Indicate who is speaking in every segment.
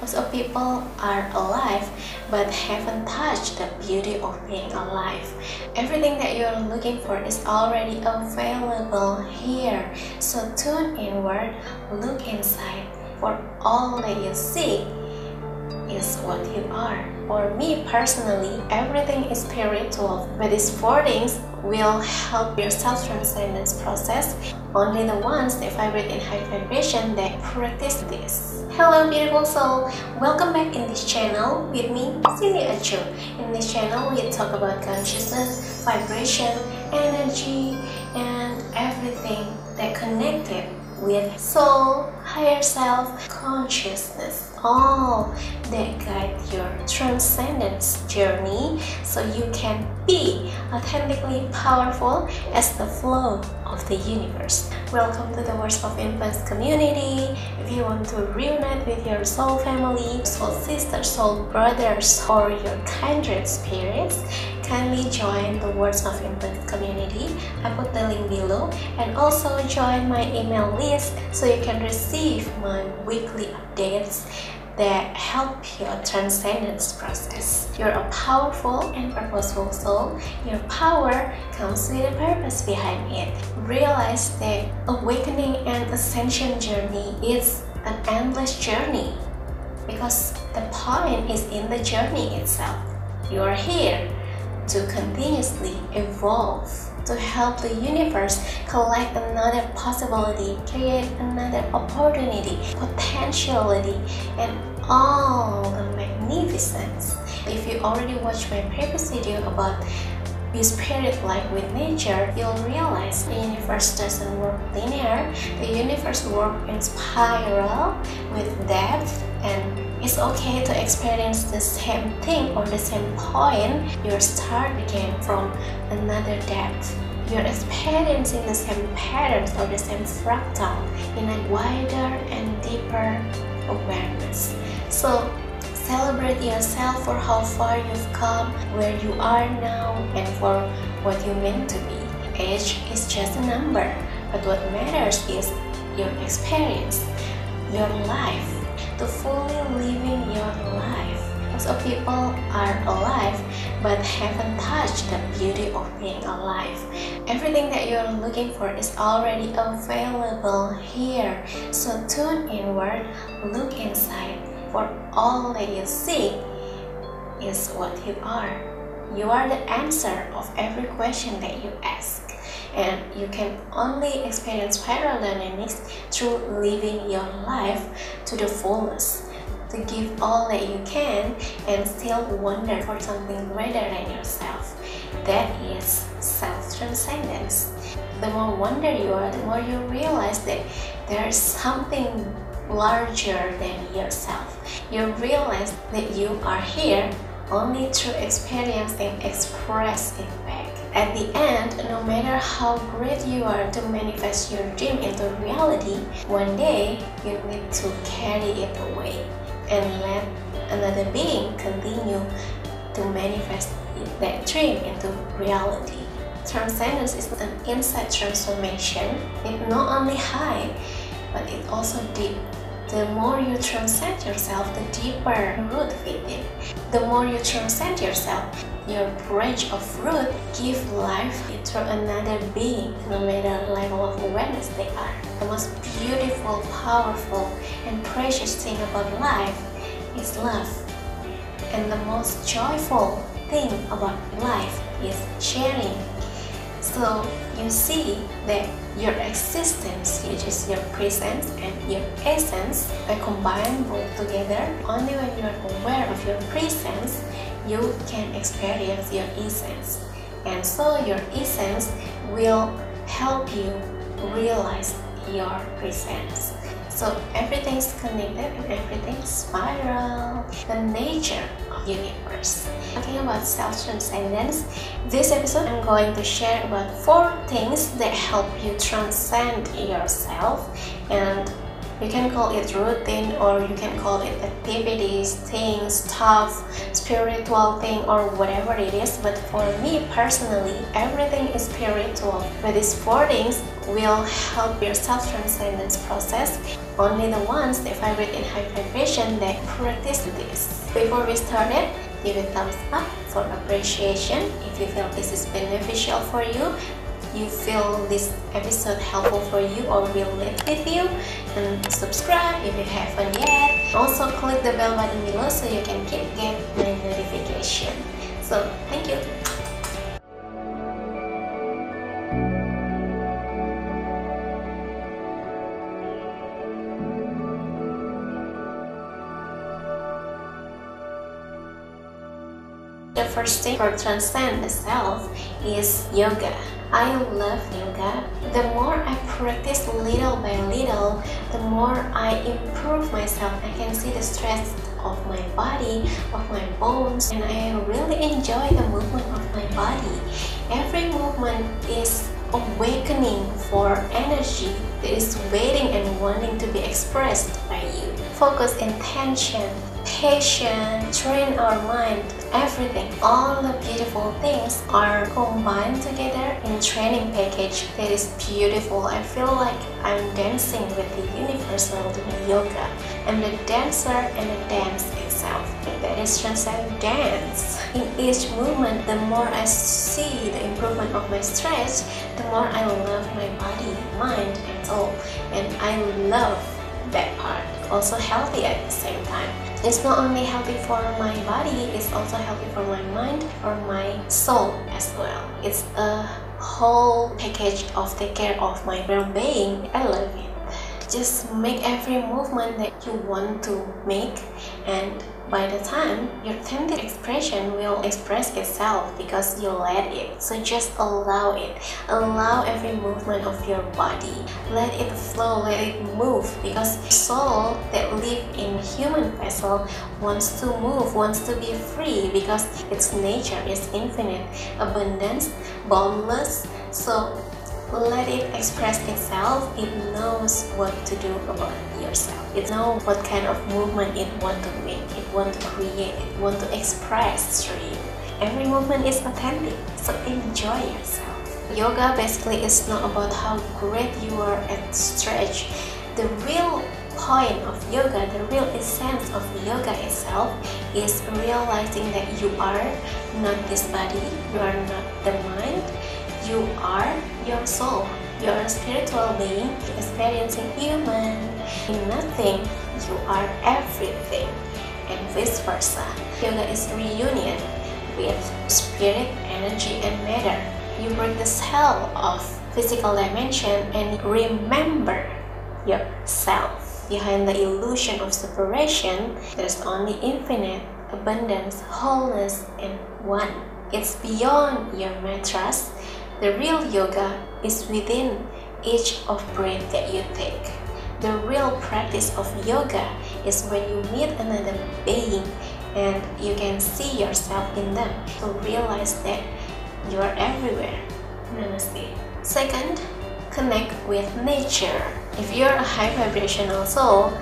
Speaker 1: Most of people are alive but haven't touched the beauty of being alive. Everything that you're looking for is already available here. So tune inward, look inside. For all that you seek is what you are. For me personally, everything is spiritual, but these four things will help your self-transcendence process. Only the ones that vibrate in high vibration that practice this. Hello beautiful soul, welcome back in this channel with me, Cindy Aco. In this channel, we talk about consciousness, vibration, energy, and everything that connected with soul, higher self, consciousness, all that guide your transcendence journey so you can be authentically powerful as the flow of the universe. Welcome to the Words of Influence community. If you want to reunite with your soul family, soul sisters, soul brothers, or your kindred spirits, kindly join the Words of Influence community. I put the link below and also join my email list so you can receive my weekly that help your transcendence process. You're a powerful and purposeful soul. Your power comes with a purpose behind it. Realize that awakening and ascension journey is an endless journey because the point is in the journey itself. You are here to continuously evolve, to help the universe collect another possibility, create another opportunity, potentiality, and all the magnificence. If you already watched my previous video about be spirit like with nature, you'll realize the universe doesn't work linear. The universe works in spiral with depth and it's okay to experience the same thing or the same point your star began from another depth. You're experiencing the same patterns or the same fractal in a wider and deeper awareness. So celebrate yourself for how far you've come, where you are now, and for what you meant to be. Age is just a number, but what matters is your experience, your life to fully living your life. Of people are alive but haven't touched the beauty of being alive. Everything that you're looking for is already available here. So tune inward, look inside. For all that you seek is what you are. You are the answer of every question that you ask and you can only experience spiral dynamics through living your life to the fullest to give all that you can and still wonder for something greater than yourself. That is self-transcendence. The more wonder you are, the more you realize that there is something larger than yourself. You realize that you are here only through experience and express it. At the end, no matter how great you are to manifest your dream into reality, one day you need to carry it away and let another being continue to manifest that dream into reality. Transcendence is an inside transformation. It not only high, but it also deep. The more you transcend yourself, the deeper root within. The more you transcend yourself, your branch of root give life to another being, no matter level of awareness they are. The most beautiful, powerful, and precious thing about life is love. And the most joyful thing about life is sharing. So you see that your existence, which is your presence and your essence, are combined both together. Only when you are aware of your presence, you can experience your essence. And so your essence will help you realize your presence. So everything's connected and everything's spiral. The nature of universe. Talking about self-transcendence, this episode I'm going to share about four things that help you transcend yourself and you can call it routine or you can call it activities, things, stuff, spiritual thing or whatever it is. But for me personally, everything is spiritual. But these four things will help your self-transcendence process. only the ones that vibrate in high vibration that practice this. Before we start it, give a thumbs up for appreciation if you feel this is beneficial for you you feel this episode helpful for you or will live with you and subscribe if you haven't yet. Also click the bell button below so you can keep get my notification. So thank you. The first thing for transcend the self is yoga. I love yoga. The more I practice little by little, the more I improve myself. I can see the stress of my body, of my bones, and I really enjoy the movement of my body. Every movement is awakening for energy that is waiting and wanting to be expressed by you. Focus intention Patient, train our mind, everything, all the beautiful things are combined together in training package that is beautiful. I feel like I'm dancing with the universe while doing yoga. I'm the dancer and the dance itself. That is transcend dance. In each movement, the more I see the improvement of my stretch, the more I love my body, mind, and soul. And I love that part. Also healthy at the same time. It's not only healthy for my body, it's also healthy for my mind or my soul as well. It's a whole package of take care of my well-being. I love it. Just make every movement that you want to make and by the time, your authentic expression will express itself because you let it. So just allow it. Allow every movement of your body. Let it flow, let it move because soul that live in human vessel wants to move, wants to be free because its nature is infinite, abundance, boundless. So let it express itself. It knows what to do about yourself. It knows what kind of movement it want to make, it want to create, it want to express through you. Every movement is authentic, so enjoy yourself. Yoga basically is not about how great you are at stretch. The real point of yoga, the real essence of yoga itself is realizing that you are not this body, you are not the mind, you are your soul. You are a spiritual being experiencing human. In nothing, you are everything. And vice versa. Yoga is reunion with spirit, energy, and matter. You break the cell of physical dimension and remember yourself. Behind the illusion of separation, there's only infinite abundance, wholeness, and one. It's beyond your mattress the real yoga is within each of breath that you take. The real practice of yoga is when you meet another being and you can see yourself in them to realize that you are everywhere. Namaste. Second, connect with nature. If you're a high vibrational soul,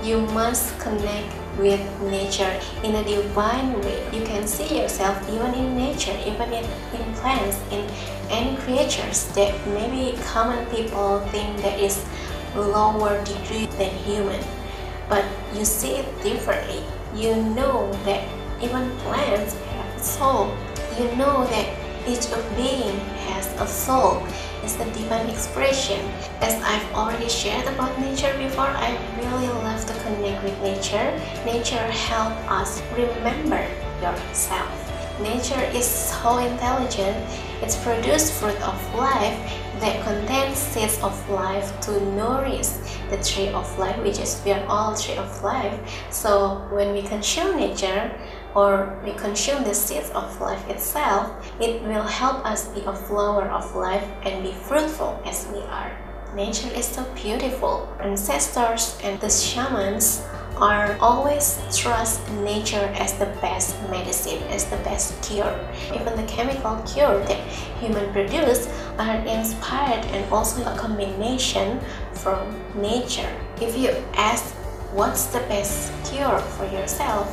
Speaker 1: you must connect with nature in a divine way. You can see yourself even in nature, even in, in plants, in any creatures that maybe common people think that is lower degree than human. But you see it differently. You know that even plants have a soul. You know that each of being has a soul. It's the divine expression. As I've already shared about nature before, I really love to connect with nature. Nature helps us remember yourself. Nature is so intelligent. It's produced fruit of life that contains seeds of life to nourish the tree of life, which is we are all tree of life. So when we consume nature, or we consume the seeds of life itself, it will help us be a flower of life and be fruitful as we are. Nature is so beautiful. Ancestors and the shamans are always trust nature as the best medicine, as the best cure. Even the chemical cure that human produce are inspired and also a combination from nature. If you ask what's the best cure for yourself,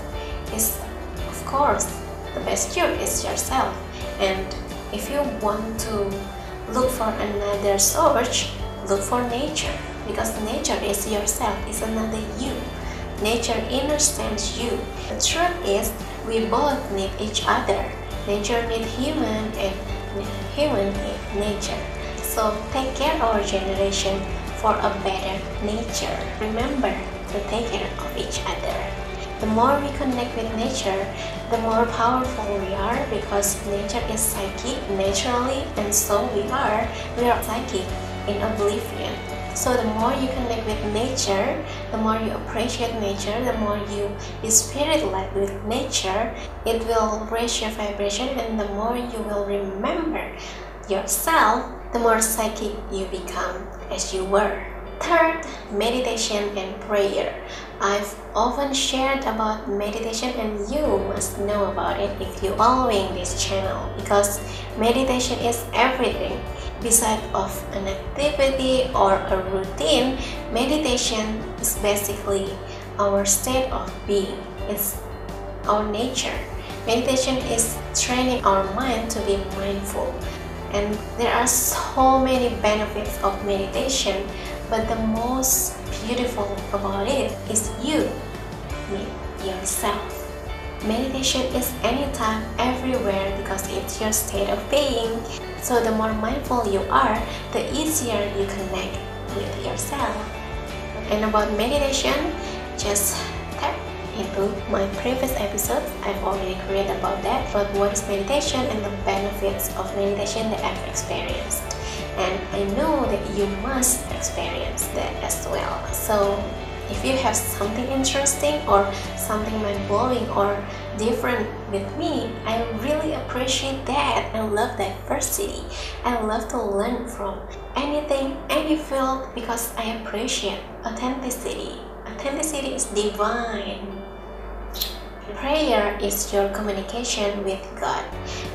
Speaker 1: is of course, the best cure is yourself. And if you want to look for another source, look for nature because nature is yourself, is another you. Nature understands you. The truth is, we both need each other. Nature needs human and human need nature. So take care of our generation for a better nature. Remember to take care of each other. The more we connect with nature, the more powerful we are because nature is psychic naturally and so we are. We are psychic in oblivion. So the more you connect with nature, the more you appreciate nature, the more you be spirit-led with nature, it will raise your vibration and the more you will remember yourself, the more psychic you become as you were. Third, meditation and prayer. I've often shared about meditation and you must know about it if you're following this channel because meditation is everything. Besides of an activity or a routine, meditation is basically our state of being. It's our nature. Meditation is training our mind to be mindful. And there are so many benefits of meditation but the most beautiful about it is you yourself. Meditation is anytime, everywhere because it's your state of being. So the more mindful you are, the easier you connect with yourself. And about meditation, just tap into my previous episodes. I've already created about that, but what is meditation and the benefits of meditation that I've experienced and I know that you must experience that as well. So if you have something interesting or something mind-blowing or different with me, I really appreciate that. I love diversity. I love to learn from anything, any field because I appreciate authenticity. Authenticity is divine. Prayer is your communication with God.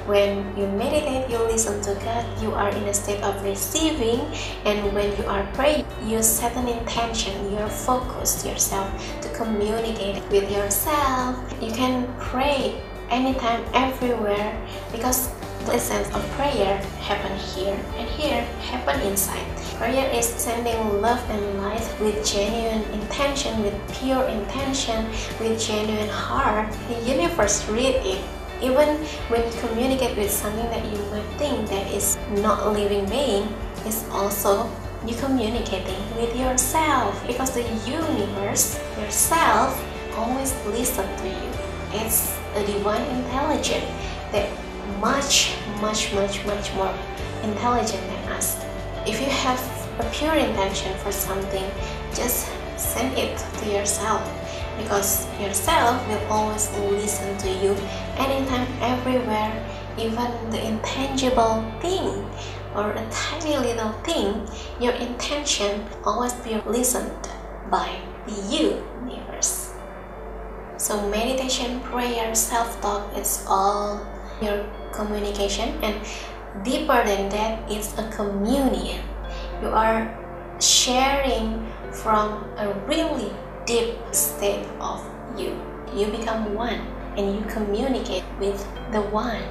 Speaker 1: When you meditate, you listen to God, you are in a state of receiving, and when you are praying, you set an intention, you are focused yourself to communicate with yourself. You can pray anytime, everywhere, because the essence of prayer happen here and here happen inside. Prayer is sending love and light with genuine intention, with pure intention, with genuine heart. The universe read it. Even when you communicate with something that you might think that is not living being, it's also you communicating with yourself because the universe, yourself, always listen to you. It's a divine intelligence that much, much, much, much more intelligent. If you have a pure intention for something, just send it to yourself because yourself will always listen to you anytime, everywhere, even the intangible thing or a tiny little thing, your intention always be listened by the universe. So meditation, prayer, self-talk, is all your communication and deeper than that is a communion. You are sharing from a really deep state of you. You become one and you communicate with the one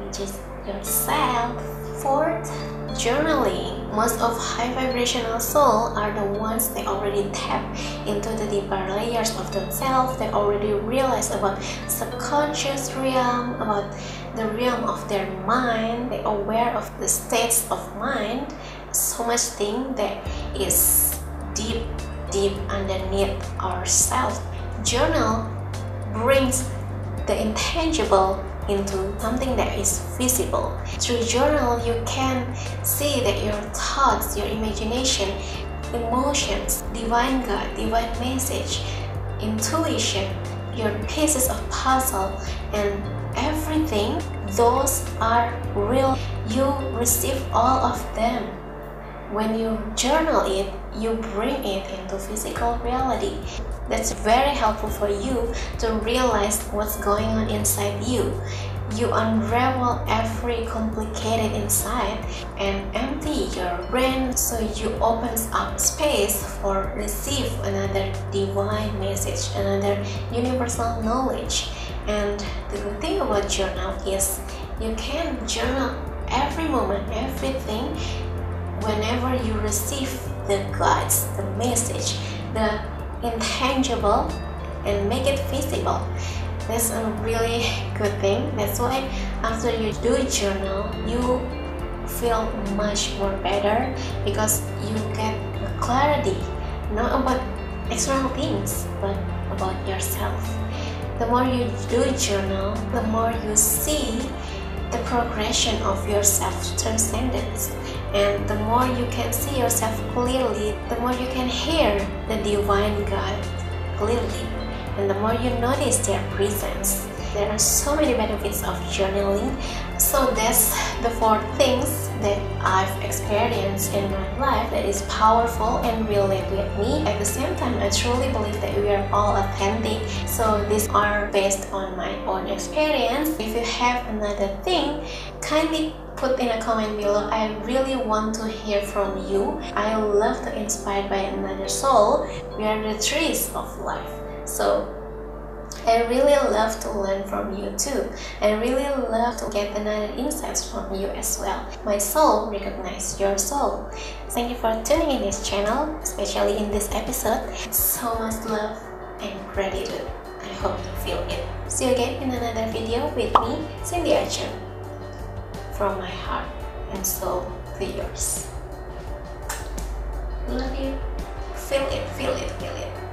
Speaker 1: which is yourself. Fourth journaling. Most of high vibrational soul are the ones they already tap into the deeper layers of themselves. They already realize about subconscious realm about the realm of their mind they are aware of the states of mind so much thing that is deep deep underneath ourselves journal brings the intangible into something that is visible. Through journal, you can see that your thoughts, your imagination, emotions, divine God, divine message, intuition, your pieces of puzzle, and everything, those are real. You receive all of them. When you journal it, you bring it into physical reality. That's very helpful for you to realize what's going on inside you. You unravel every complicated inside and empty your brain so you opens up space for receive another divine message, another universal knowledge. And the good thing about journal is you can journal every moment, everything whenever you receive the guides, the message, the intangible, and make it visible. That's a really good thing. That's why after you do journal, you feel much more better because you get clarity not about external things but about yourself. The more you do journal the more you see the progression of your self-transcendence. And the more you can see yourself clearly the more you can hear the divine god clearly. And the more you notice their presence there are so many benefits of journaling so that's the four things that I've experienced in my life that is powerful and relate with me. At the same time, I truly believe that we are all authentic. So these are based on my own experience. If you have another thing, kindly put in a comment below. I really want to hear from you. I love to inspire by another soul. We are the trees of life. So I really love to learn from you too. I really love to get another insights from you as well. My soul recognizes your soul. Thank you for tuning in this channel, especially in this episode. So much love and gratitude. I hope you feel it. See you again in another video with me, Cindy Aco. From my heart and soul to yours. Love you. Feel it, feel it, feel it.